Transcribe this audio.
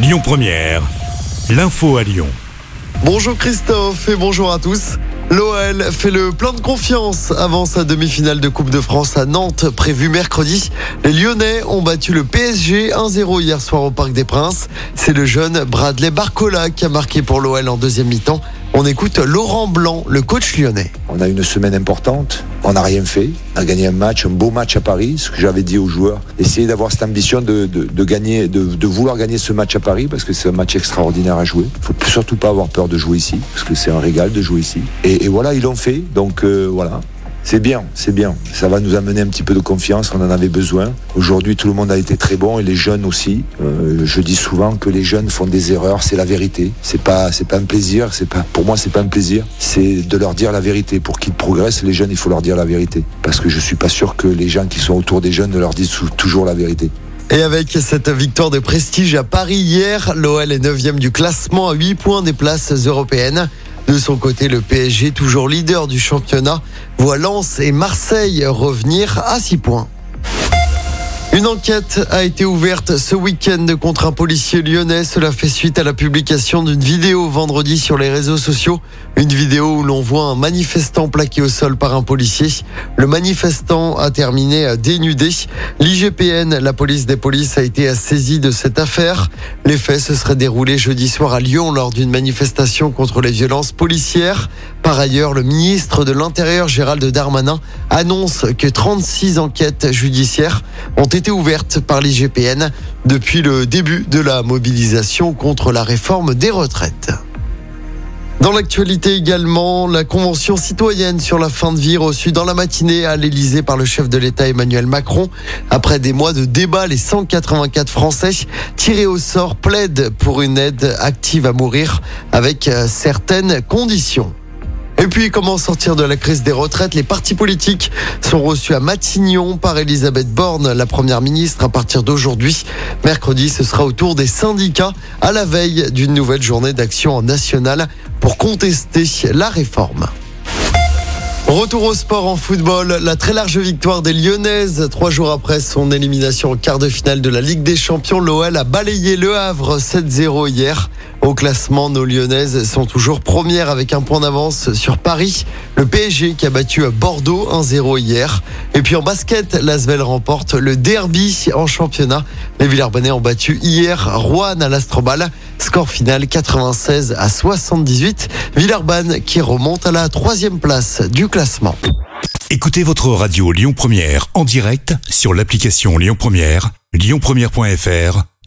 Lyon Première, l'info à Lyon. Bonjour Christophe et bonjour à tous. L'OL fait le plein de confiance avant sa demi-finale de Coupe de France à Nantes prévue mercredi. Les Lyonnais ont battu le PSG 1-0 hier soir au Parc des Princes. C'est le jeune Bradley Barcola qui a marqué pour l'OL en deuxième mi-temps. On écoute Laurent Blanc, le coach lyonnais. On a une semaine importante, on n'a rien fait. On a gagné un match, un beau match à Paris, ce que j'avais dit aux joueurs. Essayer d'avoir cette ambition de, gagner, de, vouloir gagner ce match à Paris, parce que c'est un match extraordinaire à jouer. Il faut surtout pas avoir peur de jouer ici, parce que c'est un régal de jouer ici. Et, et voilà, ils l'ont fait, donc euh, voilà. C'est bien, c'est bien. Ça va nous amener un petit peu de confiance, on en avait besoin. Aujourd'hui, tout le monde a été très bon et les jeunes aussi. Euh, je dis souvent que les jeunes font des erreurs, c'est la vérité. C'est pas, c'est pas un plaisir, c'est pour moi, c'est pas un plaisir. C'est de leur dire la vérité. Pour qu'ils progressent, les jeunes, il faut leur dire la vérité. Parce que je suis pas sûr que les gens qui sont autour des jeunes ne leur disent toujours la vérité. Et avec cette victoire de prestige à Paris hier, l'OL est 9 du classement à 8 points des places européennes. De son côté, le PSG, toujours leader du championnat, voit Lens et Marseille revenir à 6 points. Une enquête a été ouverte ce week-end contre un policier lyonnais. Cela fait suite à la publication d'une vidéo vendredi sur les réseaux sociaux. Une vidéo où l'on voit un manifestant plaqué au sol par un policier. Le manifestant a terminé dénudé. L'IGPN, la police des polices, a été saisie de cette affaire. Les faits se seraient déroulés jeudi soir à Lyon lors d'une manifestation contre les violences policières. Par ailleurs, le ministre de l'Intérieur, Gérald Darmanin, annonce que 36 enquêtes judiciaires ont été ouvertes par l'IGPN depuis le début de la mobilisation contre la réforme des retraites. Dans l'actualité également, la convention citoyenne sur la fin de vie reçue dans la matinée à l'Elysée par le chef de l'État Emmanuel Macron. Après des mois de débat, les 184 Français tirés au sort plaident pour une aide active à mourir avec certaines conditions. Et puis, comment sortir de la crise des retraites? Les partis politiques sont reçus à Matignon par Elisabeth Borne, la première ministre, à partir d'aujourd'hui. Mercredi, ce sera au tour des syndicats à la veille d'une nouvelle journée d'action nationale pour contester la réforme. Retour au sport en football, la très large victoire des Lyonnaises. Trois jours après son élimination en quart de finale de la Ligue des Champions, l'OL a balayé le Havre 7-0 hier. Au classement, nos Lyonnaises sont toujours premières avec un point d'avance sur Paris. Le PSG qui a battu Bordeaux 1-0 hier. Et puis en basket, l'Asvel remporte le derby en championnat. Les Villarbonnais ont battu hier Rouen à l'Astrobal. Score final 96 à 78. Villeurbanne qui remonte à la troisième place du classement. Écoutez votre radio Lyon Première en direct sur l'application Lyon Première, lyonpremière.fr